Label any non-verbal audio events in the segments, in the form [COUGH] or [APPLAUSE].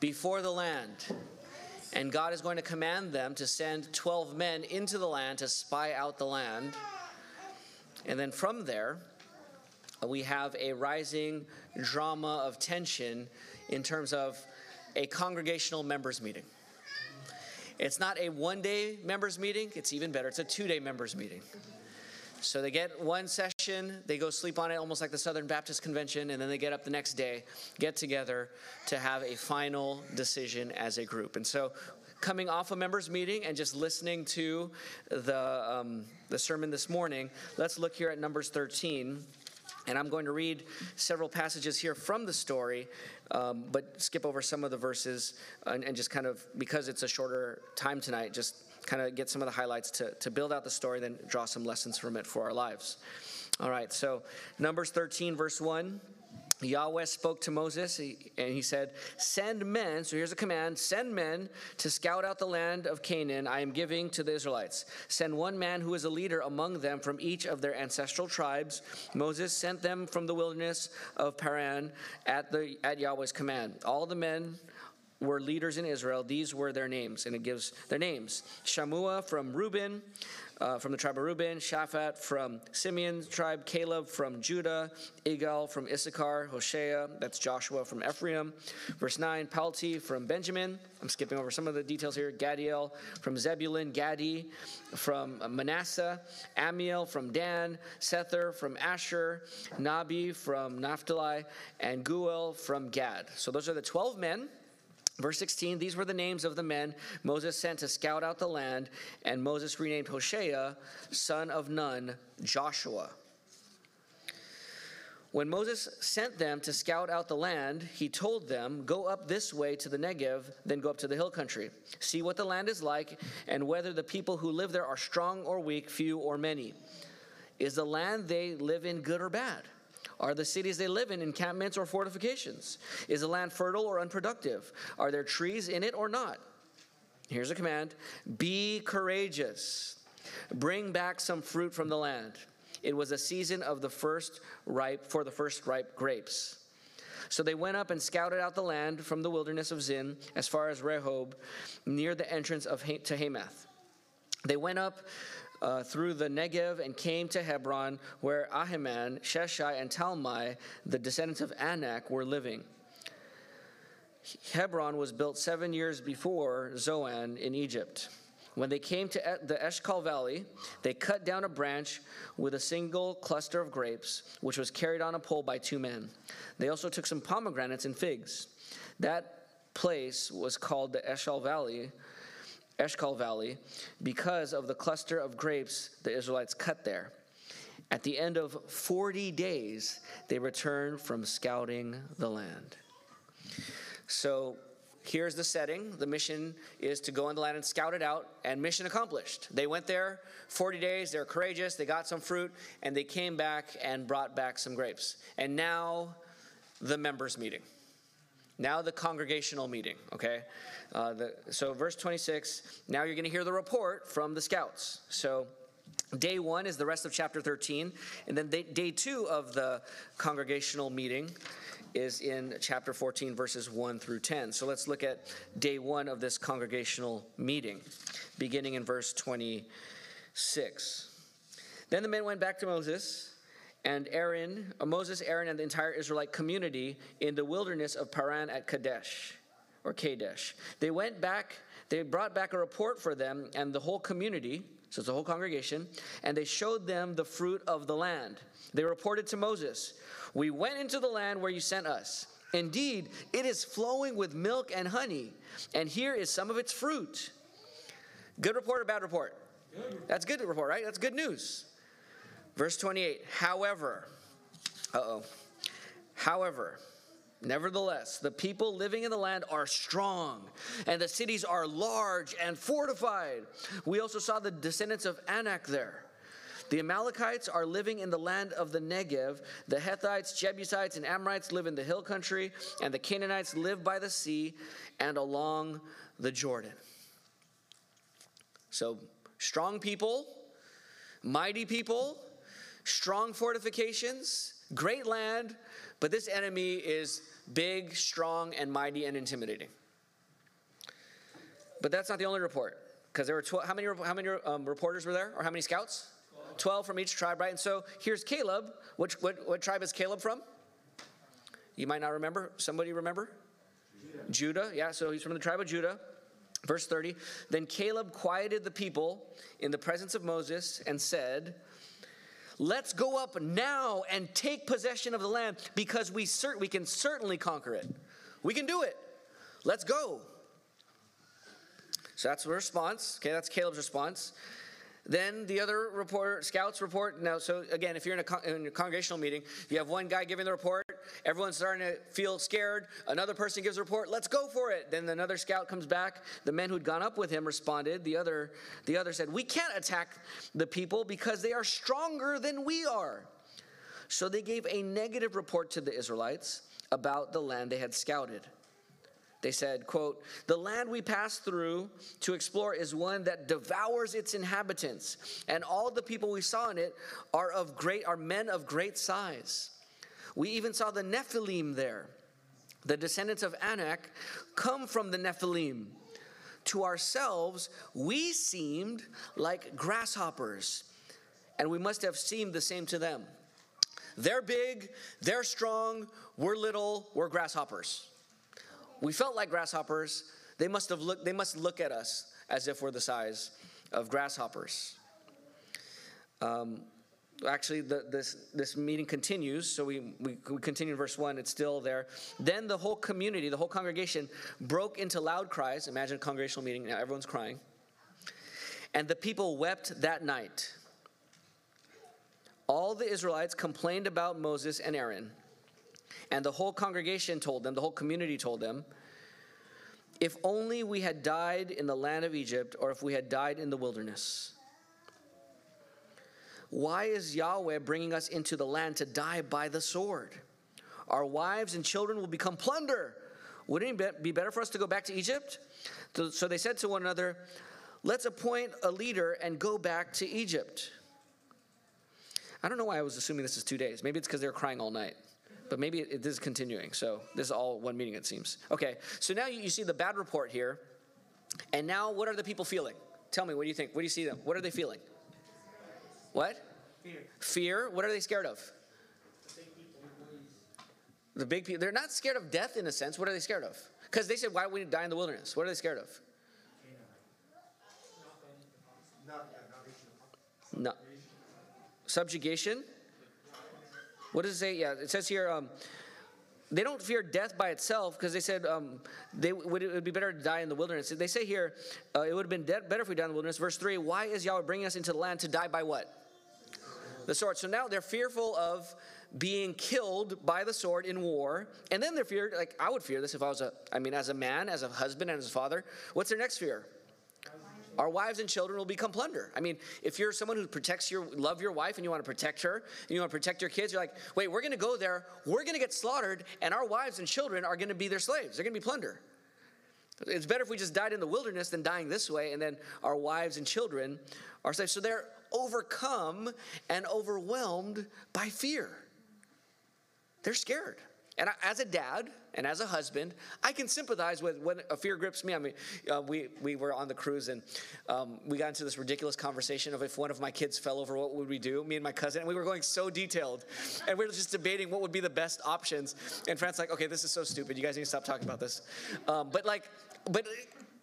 before the land. And God is going to command them to send 12 men into the land to spy out the land. And then from there, we have a rising drama of tension in terms of a congregational members meeting. It's not a one day members meeting, it's even better, it's a two day members meeting. So they get one session, they go sleep on it almost like the Southern Baptist Convention, and then they get up the next day, get together to have a final decision as a group. And so coming off a members meeting and just listening to the, um, the sermon this morning, let's look here at Numbers 13. And I'm going to read several passages here from the story, um, but skip over some of the verses and, and just kind of, because it's a shorter time tonight, just kind of get some of the highlights to, to build out the story, then draw some lessons from it for our lives. All right, so Numbers 13, verse 1. Yahweh spoke to Moses and he said, Send men, so here's a command send men to scout out the land of Canaan I am giving to the Israelites. Send one man who is a leader among them from each of their ancestral tribes. Moses sent them from the wilderness of Paran at, the, at Yahweh's command. All the men were leaders in Israel. These were their names, and it gives their names Shammua from Reuben, uh, from the tribe of Reuben, Shaphat from Simeon's tribe, Caleb from Judah, Igal from Issachar, Hoshea, that's Joshua from Ephraim. Verse 9, Palti from Benjamin. I'm skipping over some of the details here. Gadiel from Zebulun, Gadi from Manasseh, Amiel from Dan, Sether from Asher, Nahbi from Naphtali, and Geuel from Gad. So those are the 12 men Verse 16, these were the names of the men Moses sent to scout out the land, and Moses renamed Hoshea, son of Nun, Joshua. When Moses sent them to scout out the land, he told them, Go up this way to the Negev, then go up to the hill country. See what the land is like, and whether the people who live there are strong or weak, few or many. Is the land they live in good or bad? Are the cities they live in encampments or fortifications? Is the land fertile or unproductive? Are there trees in it or not? Here's a command Be courageous. Bring back some fruit from the land. It was a season of the first ripe for the first ripe grapes. So they went up and scouted out the land from the wilderness of Zin as far as Rehob, near the entrance of to Hamath. They went up uh, through the Negev and came to Hebron, where Ahiman, Sheshai, and Talmai, the descendants of Anak, were living. Hebron was built seven years before Zoan in Egypt. When they came to the Eshcol Valley, they cut down a branch with a single cluster of grapes, which was carried on a pole by two men. They also took some pomegranates and figs. That place was called the Eshcol Valley Eshcol Valley because of the cluster of grapes the Israelites cut there. At the end of 40 days, they returned from scouting the land. So here's the setting. The mission is to go in the land and scout it out, and mission accomplished. They went there 40 days, they're courageous, they got some fruit, and they came back and brought back some grapes. And now the members' meeting. Now the congregational meeting, okay? Uh, the, so, verse 26, now you're going to hear the report from the scouts. So, day one is the rest of chapter 13. And then day, day two of the congregational meeting is in chapter 14, verses 1 through 10. So, let's look at day one of this congregational meeting, beginning in verse 26. Then the men went back to Moses and Aaron, uh, Moses, Aaron, and the entire Israelite community in the wilderness of Paran at Kadesh or Kadesh. They went back, they brought back a report for them and the whole community, so it's the whole congregation, and they showed them the fruit of the land. They reported to Moses, We went into the land where you sent us. Indeed, it is flowing with milk and honey, and here is some of its fruit. Good report or bad report? Good. That's good report, right? That's good news. Verse 28 However, uh oh. However, Nevertheless, the people living in the land are strong, and the cities are large and fortified. We also saw the descendants of Anak there. The Amalekites are living in the land of the Negev. The Hethites, Jebusites, and Amorites live in the hill country, and the Canaanites live by the sea and along the Jordan. So, strong people, mighty people, strong fortifications, great land, but this enemy is big, strong, and mighty and intimidating. But that's not the only report, because there were 12, how many, how many um, reporters were there, or how many scouts? 12 from each tribe, right? And so here's Caleb. Which, what, what tribe is Caleb from? You might not remember. Somebody remember? Judah. Judah, yeah, so he's from the tribe of Judah. Verse 30 Then Caleb quieted the people in the presence of Moses and said, Let's go up now and take possession of the land because we, cert- we can certainly conquer it. We can do it. Let's go. So that's the response. Okay, that's Caleb's response. Then the other scouts report. Now, so again, if you're in a, con- in a, congregational meeting, you have one guy giving the report. Everyone's starting to feel scared. Another person gives a report. Let's go for it. Then another scout comes back. The men who'd gone up with him responded. The other, the other said, "We can't attack the people because they are stronger than we are." So they gave a negative report to the Israelites about the land they had scouted. They said, quote, "The land we passed through to explore is one that devours its inhabitants, and all the people we saw in it are of great are men of great size. We even saw the Nephilim there. The descendants of Anak come from the Nephilim. To ourselves, we seemed like grasshoppers, and we must have seemed the same to them. They're big, they're strong, we're little, we're grasshoppers." We felt like grasshoppers. They must have looked, they must look at us as if we're the size of grasshoppers. Um, actually, the, this, this meeting continues. So we, we, we continue in verse 1. It's still there. Then the whole community, the whole congregation, broke into loud cries. Imagine a congregational meeting. Now everyone's crying. And the people wept that night. All the Israelites complained about Moses and Aaron and the whole congregation told them, the whole community told them, if only we had died in the land of Egypt or if we had died in the wilderness. Why is Yahweh bringing us into the land to die by the sword? Our wives and children will become plunder. Wouldn't it be better for us to go back to Egypt? So they said to one another, Let's appoint a leader and go back to Egypt. I don't know why I was assuming this is two days. Maybe it's because they're crying all night but maybe it, this is continuing. So this is all one meeting, it seems. Okay, so now you, you see the bad report here. And now what are the people feeling? Tell me, what do you think? What do you see them? What are they feeling? What? Fear. Fear. What are they scared of? The big people. They're not scared of death in a sense. What are they scared of? Because they said, why would we die in the wilderness? What are they scared of? No. Subjugation? What does it say? Yeah, it says here. Um, they don't fear death by itself because they said um, they would, it would be better to die in the wilderness. They say here uh, it would have been better if we died in the wilderness. Verse three: Why is Yahweh bringing us into the land to die by what? The sword. So now they're fearful of being killed by the sword in war, and then they're feared. Like I would fear this if I was a. I mean, as a man, as a husband, and as a father. What's their next fear? Our wives and children will become plunder. I mean, if you're someone who protects your, love your wife and you want to protect her, and you want to protect your kids, you're like, wait, we're going to go there, we're going to get slaughtered, and our wives and children are going to be their slaves. They're going to be plunder. It's better if we just died in the wilderness than dying this way, and then our wives and children are slaves. So they're overcome and overwhelmed by fear. They're scared. And as a dad and as a husband, I can sympathize with when a fear grips me. I mean, uh, we, we were on the cruise and um, we got into this ridiculous conversation of if one of my kids fell over, what would we do? Me and my cousin, and we were going so detailed. And we were just debating what would be the best options. And Fran's like, okay, this is so stupid. You guys need to stop talking about this. Um, but like, but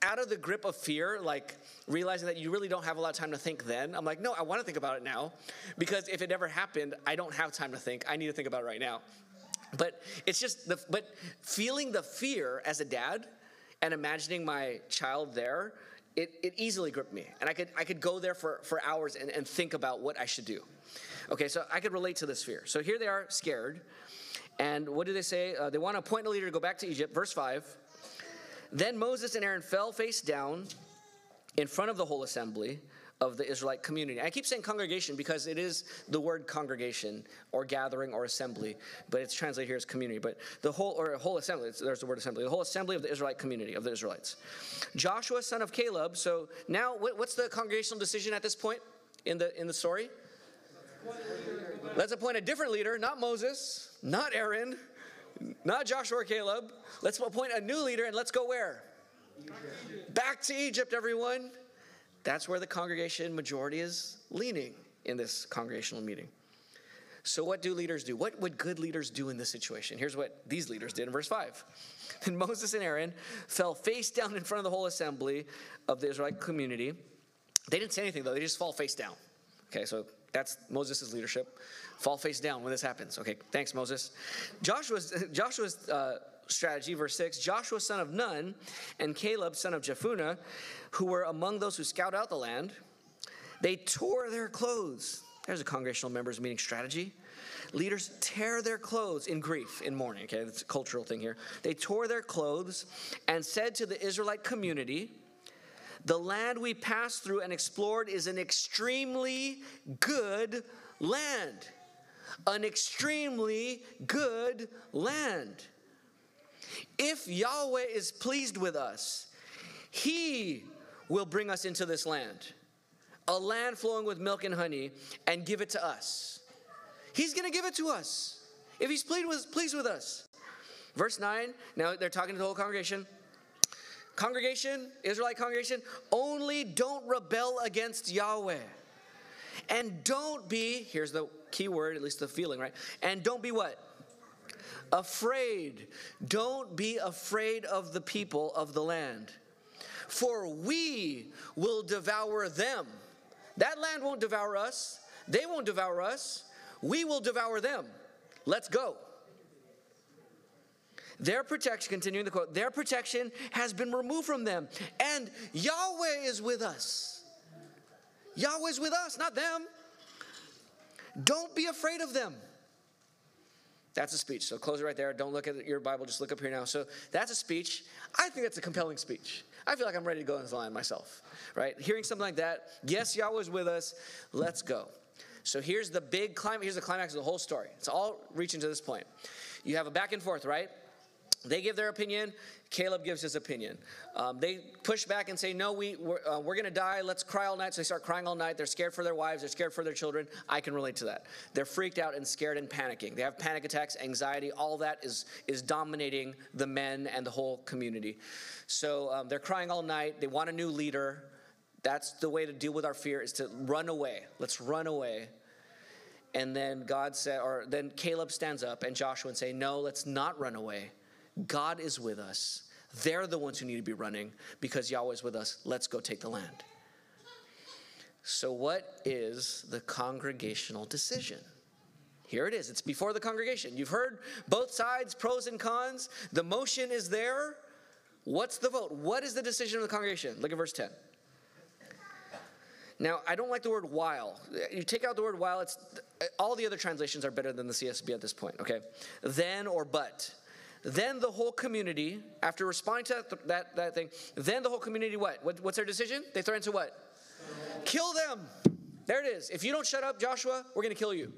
out of the grip of fear, like realizing that you really don't have a lot of time to think then, I'm like, no, I want to think about it now. Because if it never happened, I don't have time to think. I need to think about it right now. But it's just the but feeling the fear as a dad and imagining my child there, it, it easily gripped me. And I could I could go there for, for hours and, and think about what I should do. Okay, so I could relate to this fear. So here they are scared. And what do they say? Uh, they want to appoint a leader to go back to Egypt. Verse 5. Then Moses and Aaron fell face down in front of the whole assembly of the Israelite community. I keep saying congregation because it is the word congregation or gathering or assembly, but it's translated here as community. But the whole or whole assembly, there's the word assembly, the whole assembly of the Israelite community of the Israelites. Joshua, son of Caleb. So now, what's the congregational decision at this point in the in the story? Let's appoint a different leader, not Moses, not Aaron, not Joshua or Caleb. Let's appoint a new leader and let's go where? Back to Egypt, everyone. That's where the congregation majority is leaning in this congregational meeting. So, what do leaders do? What would good leaders do in this situation? Here's what these leaders did in verse 5. [LAUGHS] Then Moses and Aaron fell face down in front of the whole assembly of the Israelite community. They didn't say anything, though, they just fall face down. Okay, so that's Moses' leadership. Fall face down when this happens. Okay, thanks, Moses. Joshua's, [LAUGHS] Joshua's uh, strategy, verse 6 Joshua, son of Nun, and Caleb, son of Jephunneh, who were among those who scout out the land, they tore their clothes. There's a congregational members meeting strategy. Leaders tear their clothes in grief, in mourning. Okay, that's a cultural thing here. They tore their clothes and said to the Israelite community, The land we passed through and explored is an extremely good land. An extremely good land. If Yahweh is pleased with us, He will bring us into this land, a land flowing with milk and honey, and give it to us. He's going to give it to us if He's pleased with, pleased with us. Verse 9, now they're talking to the whole congregation. Congregation, Israelite congregation, only don't rebel against Yahweh. And don't be, here's the key word, at least the feeling, right? And don't be what? Afraid. Don't be afraid of the people of the land, for we will devour them. That land won't devour us, they won't devour us. We will devour them. Let's go. Their protection, continuing the quote, their protection has been removed from them, and Yahweh is with us. Yahweh is with us, not them. Don't be afraid of them. That's a speech. So close it right there. Don't look at your Bible, just look up here now. So that's a speech. I think that's a compelling speech. I feel like I'm ready to go in this line myself, right? Hearing something like that, yes, Yahweh's with us, let's go. So here's the big climax, here's the climax of the whole story. It's all reaching to this point. You have a back and forth, right? They give their opinion. Caleb gives his opinion. Um, they push back and say, No, we, we're, uh, we're going to die. Let's cry all night. So they start crying all night. They're scared for their wives. They're scared for their children. I can relate to that. They're freaked out and scared and panicking. They have panic attacks, anxiety. All that is, is dominating the men and the whole community. So um, they're crying all night. They want a new leader. That's the way to deal with our fear is to run away. Let's run away. And then God said, or then Caleb stands up and Joshua and say, No, let's not run away. God is with us. They're the ones who need to be running because Yahweh is with us. Let's go take the land. So, what is the congregational decision? Here it is. It's before the congregation. You've heard both sides, pros and cons. The motion is there. What's the vote? What is the decision of the congregation? Look at verse 10. Now, I don't like the word while. You take out the word while, it's all the other translations are better than the CSB at this point, okay? Then or but. Then the whole community, after responding to that, that, that thing, then the whole community what? what? What's their decision? They threaten to what? Kill them. There it is. If you don't shut up, Joshua, we're going to kill you.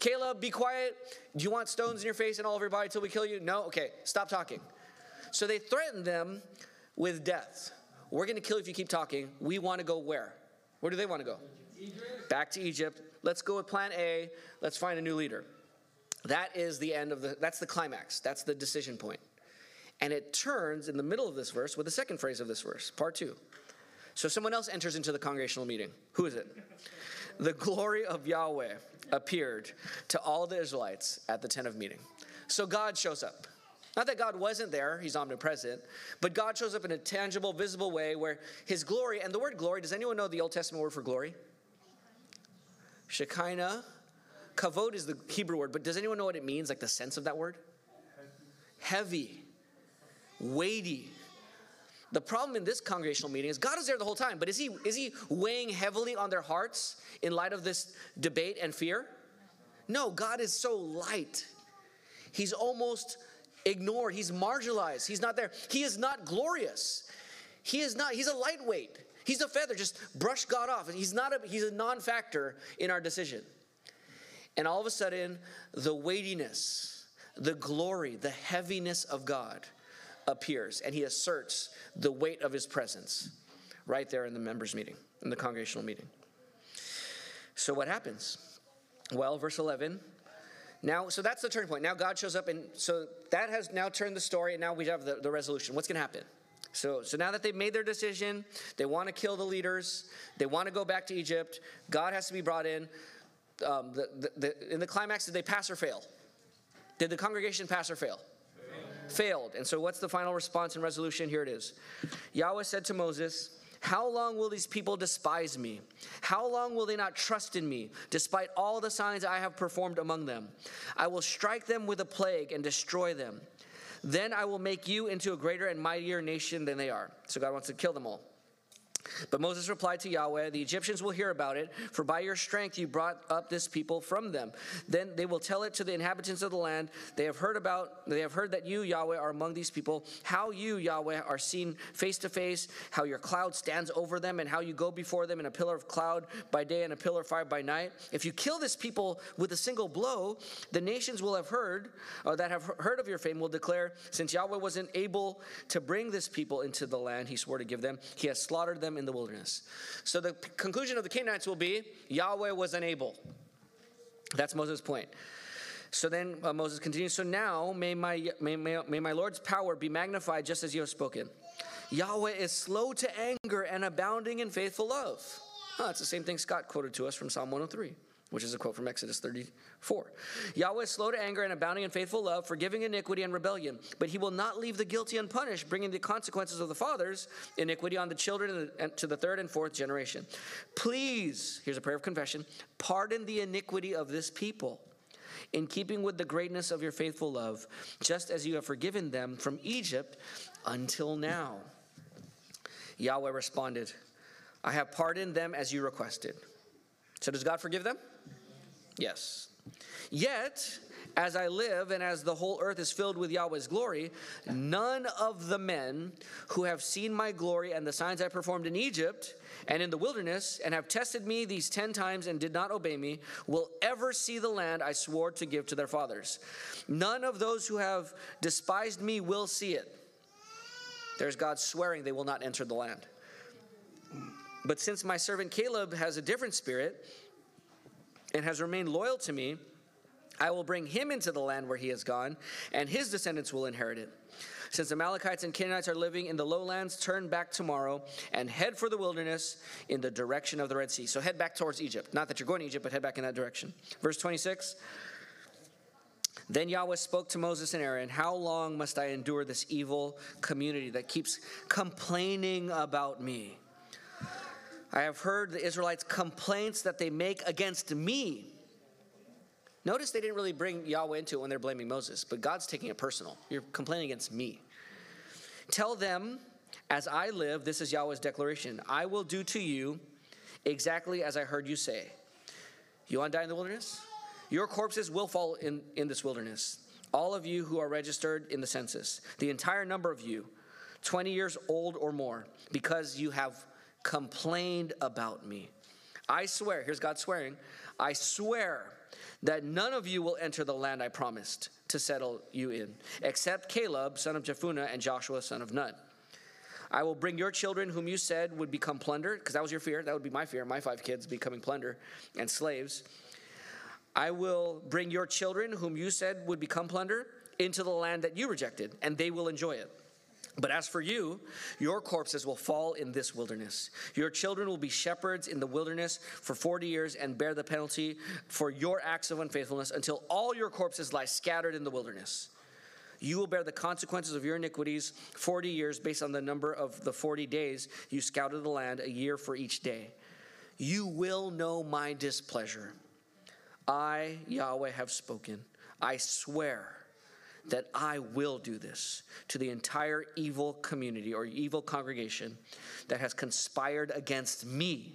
Caleb, be quiet. Do you want stones in your face and all over your body until we kill you? No? Okay, stop talking. So they threaten them with death. We're going to kill you if you keep talking. We want to go where? Where do they want to go? Egypt. Back to Egypt. Let's go with plan A. Let's find a new leader. That is the end of the, that's the climax. That's the decision point. And it turns in the middle of this verse with the second phrase of this verse, part two. So someone else enters into the congregational meeting. Who is it? The glory of Yahweh appeared to all the Israelites at the tent of meeting. So God shows up. Not that God wasn't there, he's omnipresent, but God shows up in a tangible, visible way where his glory, and the word glory, does anyone know the Old Testament word for glory? Shekinah Kavod is the Hebrew word, but does anyone know what it means, like the sense of that word? Heavy, weighty. The problem in this congregational meeting is God is there the whole time, but is he, is he weighing heavily on their hearts in light of this debate and fear? No, God is so light. He's almost ignored, he's marginalized, he's not there. He is not glorious. He is not, he's a lightweight. He's a feather, just brush God off. He's not a, he's a non-factor in our decision. And all of a sudden, the weightiness, the glory, the heaviness of God appears, and he asserts the weight of his presence right there in the members' meeting, in the congregational meeting. So, what happens? Well, verse 11. Now, so that's the turning point. Now God shows up, and so that has now turned the story, and now we have the, the resolution. What's going to happen? So, so now that they've made their decision, they want to kill the leaders, they want to go back to Egypt, God has to be brought in. Um, the, the, the, in the climax, did they pass or fail? Did the congregation pass or fail? Failed. Failed. And so, what's the final response and resolution? Here it is Yahweh said to Moses, how long will these people despise me? How long will they not trust in me, despite all the signs I have performed among them? I will strike them with a plague and destroy them. Then I will make you into a greater and mightier nation than they are. So God wants to kill them all. But Moses replied to Yahweh, The Egyptians will hear about it, for by your strength you brought up this people from them. Then they will tell it to the inhabitants of the land. They have heard about they have heard that you, Yahweh, are among these people, how you, Yahweh, are seen face to face, how your cloud stands over them, and how you go before them in a pillar of cloud by day and a pillar of fire by night. If you kill this people with a single blow, the nations will have heard, or that have heard of your fame will declare, since Yahweh wasn't able to bring this people into the land he swore to give them, he has slaughtered them in the wilderness. So the conclusion of the Canaanites will be Yahweh was unable. That's Moses' point. So then uh, Moses continues, So now may my, may, may, may my Lord's power be magnified just as you have spoken. Yahweh is slow to anger and abounding in faithful love. Oh, it's the same thing Scott quoted to us from Psalm 103 which is a quote from Exodus 34. Yahweh is slow to anger and abounding in faithful love, forgiving iniquity and rebellion, but he will not leave the guilty unpunished, bringing the consequences of the father's iniquity on the children to the third and fourth generation. Please, here's a prayer of confession, pardon the iniquity of this people. In keeping with the greatness of your faithful love, just as you have forgiven them from Egypt until now. Yahweh responded, I have pardoned them as you requested. So, does God forgive them? Yes. Yet, as I live and as the whole earth is filled with Yahweh's glory, none of the men who have seen my glory and the signs I performed in Egypt and in the wilderness and have tested me these ten times and did not obey me will ever see the land I swore to give to their fathers. None of those who have despised me will see it. There's God swearing they will not enter the land. But since my servant Caleb has a different spirit, and has remained loyal to me, I will bring him into the land where he has gone, and his descendants will inherit it. Since the Amalekites and Canaanites are living in the lowlands, turn back tomorrow and head for the wilderness in the direction of the Red Sea. So head back towards Egypt. Not that you're going to Egypt, but head back in that direction. Verse 26. Then Yahweh spoke to Moses and Aaron, How long must I endure this evil community that keeps complaining about me? I have heard the Israelites' complaints that they make against me. Notice they didn't really bring Yahweh into it when they're blaming Moses, but God's taking it personal. You're complaining against me. Tell them, as I live, this is Yahweh's declaration I will do to you exactly as I heard you say. You want to die in the wilderness? Your corpses will fall in, in this wilderness. All of you who are registered in the census, the entire number of you, 20 years old or more, because you have complained about me. I swear, here's God swearing, I swear that none of you will enter the land I promised to settle you in, except Caleb, son of Jephunneh, and Joshua, son of Nun. I will bring your children, whom you said would become plunder, because that was your fear. That would be my fear, my five kids becoming plunder and slaves. I will bring your children, whom you said would become plunder, into the land that you rejected, and they will enjoy it. But as for you, your corpses will fall in this wilderness. Your children will be shepherds in the wilderness for 40 years and bear the penalty for your acts of unfaithfulness until all your corpses lie scattered in the wilderness. You will bear the consequences of your iniquities 40 years based on the number of the 40 days you scouted the land, a year for each day. You will know my displeasure. I, Yahweh, have spoken. I swear that I will do this to the entire evil community or evil congregation that has conspired against me.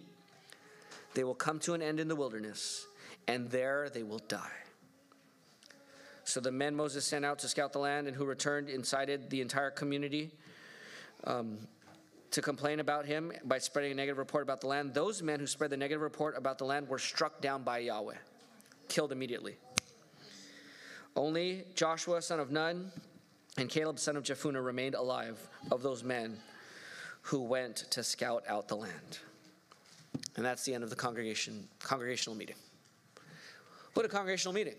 They will come to an end in the wilderness, and there they will die. So the men Moses sent out to scout the land and who returned incited the entire community um, to complain about him by spreading a negative report about the land. Those men who spread the negative report about the land were struck down by Yahweh, killed immediately. Only Joshua, son of Nun, and Caleb, son of Jephunneh, remained alive of those men who went to scout out the land. And that's the end of the congregation, congregational meeting. What a congregational meeting.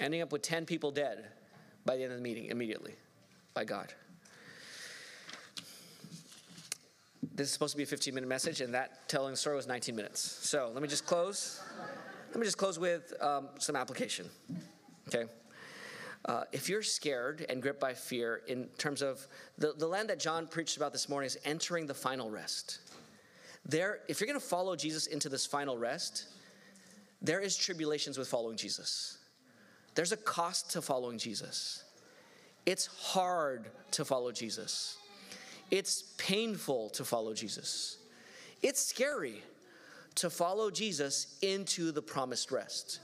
Ending up with 10 people dead by the end of the meeting immediately by God. this is supposed to be a 15 minute message, and that telling story was 19 minutes. So let me just close. Let me just close with um, some application. Okay. Uh, if you're scared and gripped by fear, in terms of the, the land that John preached about this morning, is entering the final rest. There, if you're going to follow Jesus into this final rest, there is tribulations with following Jesus. There's a cost to following Jesus. It's hard to follow Jesus. It's painful to follow Jesus. It's scary to follow Jesus into the promised rest.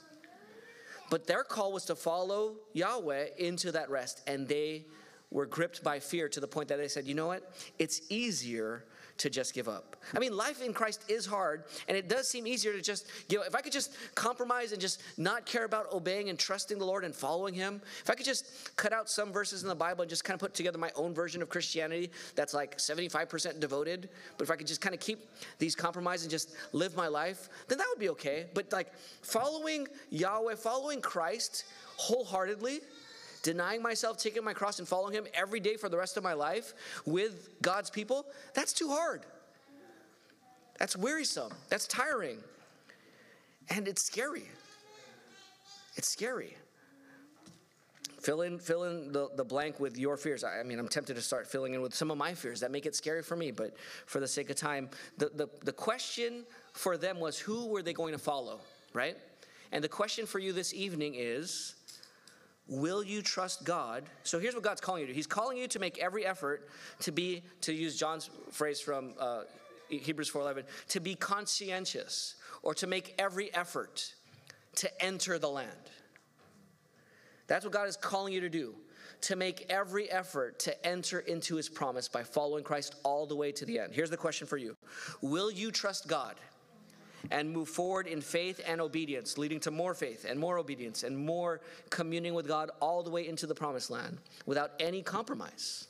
But their call was to follow Yahweh into that rest, and they were gripped by fear to the point that they said, you know what? It's easier to just give up. I mean, life in Christ is hard, and it does seem easier to just give up. If I could just compromise and just not care about obeying and trusting the Lord and following Him, if I could just cut out some verses in the Bible and just kind of put together my own version of Christianity that's like 75% devoted, but if I could just kind of keep these compromises and just live my life, then that would be okay. But like following Yahweh, following Christ wholeheartedly, denying myself, taking my cross, and following Him every day for the rest of my life with God's people, that's too hard. That's wearisome. That's tiring. And it's scary. It's scary. Fill in, fill in the, the blank with your fears. I, I mean, I'm tempted to start filling in with some of my fears that make it scary for me, but for the sake of time, the, the, the question for them was who were they going to follow, right? And the question for you this evening is Will you trust God? So here's what God's calling you to. He's calling you to make every effort to be, to use John's phrase from uh, Hebrews 4:11, to be conscientious or to make every effort to enter the land. That's what God is calling you to do. To make every effort to enter into his promise by following Christ all the way to the end. Here's the question for you Will you trust God? And move forward in faith and obedience, leading to more faith and more obedience and more communing with God all the way into the promised land without any compromise?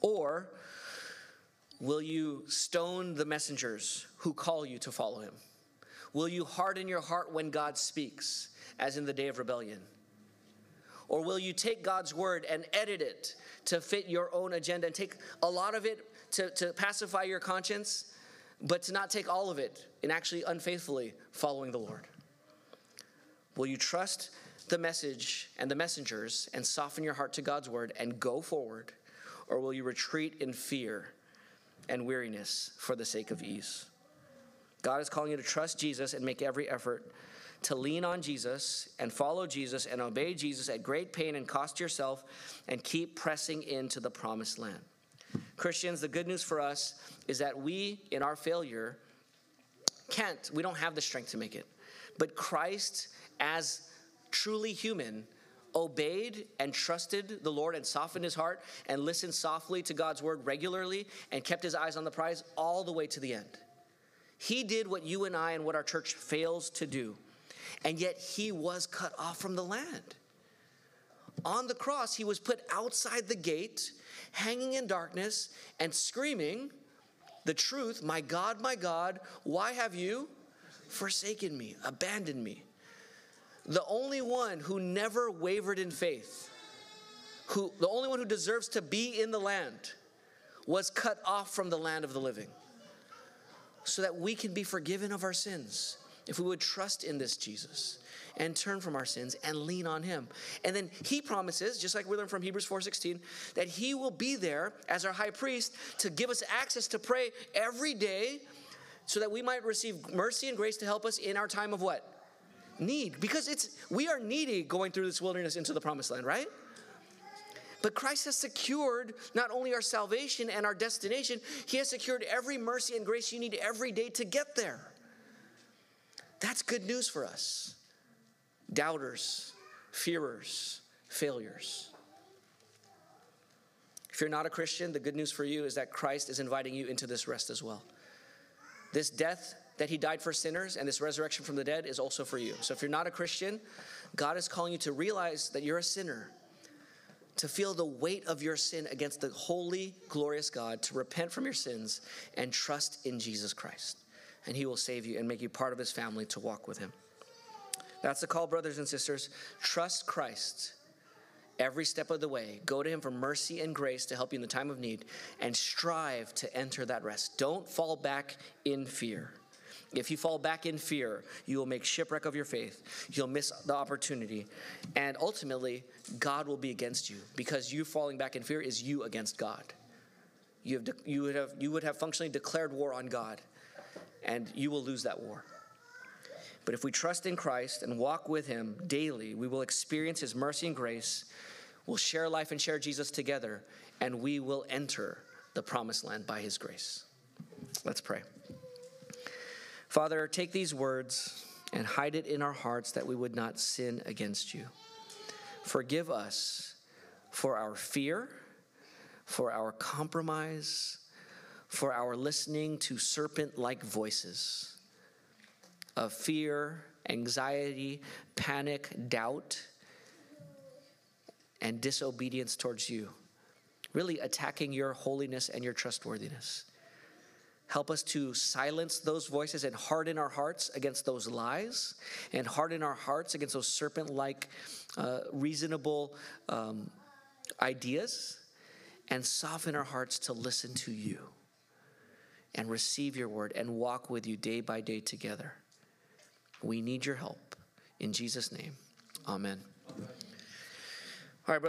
Or will you stone the messengers who call you to follow him? Will you harden your heart when God speaks, as in the day of rebellion? Or will you take God's word and edit it to fit your own agenda and take a lot of it to, to pacify your conscience but to not take all of it and actually unfaithfully following the Lord? Will you trust the message and the messengers and soften your heart to God's word and go forward? Or will you retreat in fear and weariness for the sake of ease? God is calling you to trust Jesus and make every effort to lean on Jesus and follow Jesus and obey Jesus at great pain and cost yourself and keep pressing into the promised land. Christians, the good news for us is that we, in our failure, can't, we don't have the strength to make it. But Christ, as truly human, obeyed and trusted the Lord and softened his heart and listened softly to God's word regularly and kept his eyes on the prize all the way to the end. He did what you and I and what our church fails to do, and yet he was cut off from the land. On the cross, he was put outside the gate hanging in darkness and screaming the truth My God, my God, why have you forsaken me, abandoned me? The only one who never wavered in faith, who, the only one who deserves to be in the land, was cut off from the land of the living so that we can be forgiven of our sins if we would trust in this Jesus and turn from our sins and lean on him. And then he promises, just like we learned from Hebrews 4:16, that he will be there as our high priest to give us access to pray every day so that we might receive mercy and grace to help us in our time of what? Need. Because it's we are needy going through this wilderness into the promised land, right? But Christ has secured not only our salvation and our destination, He has secured every mercy and grace you need every day to get there. That's good news for us doubters, fearers, failures. If you're not a Christian, the good news for you is that Christ is inviting you into this rest as well. This death that he died for sinners and this resurrection from the dead is also for you. So if you're not a Christian, God is calling you to realize that you're a sinner, to feel the weight of your sin against the holy, glorious God, to repent from your sins and trust in Jesus Christ. And he will save you and make you part of his family to walk with him. That's the call, brothers and sisters. Trust Christ every step of the way. Go to Him for mercy and grace to help you in the time of need and strive to enter that rest. Don't fall back in fear. If you fall back in fear, you will make shipwreck of your faith. You'll miss the opportunity. And ultimately, God will be against you because you falling back in fear is you against God. You, have you, would have, you would have functionally declared war on God, and you will lose that war. But if we trust in Christ and walk with Him daily, we will experience His mercy and grace. We'll share life and share Jesus together, and we will enter the promised land by His grace. Let's pray. Father, take these words and hide it in our hearts that we would not sin against you. Forgive us for our fear, for our compromise, for our listening to serpent like voices of fear, anxiety, panic, doubt, and disobedience towards you, really attacking your holiness and your trustworthiness. Help us to silence those voices and harden our hearts against those lies and harden our hearts against those serpent like, uh, reasonable um, ideas and soften our hearts to listen to you and receive your word and walk with you day by day together. We need your help. In Jesus' name, amen. amen.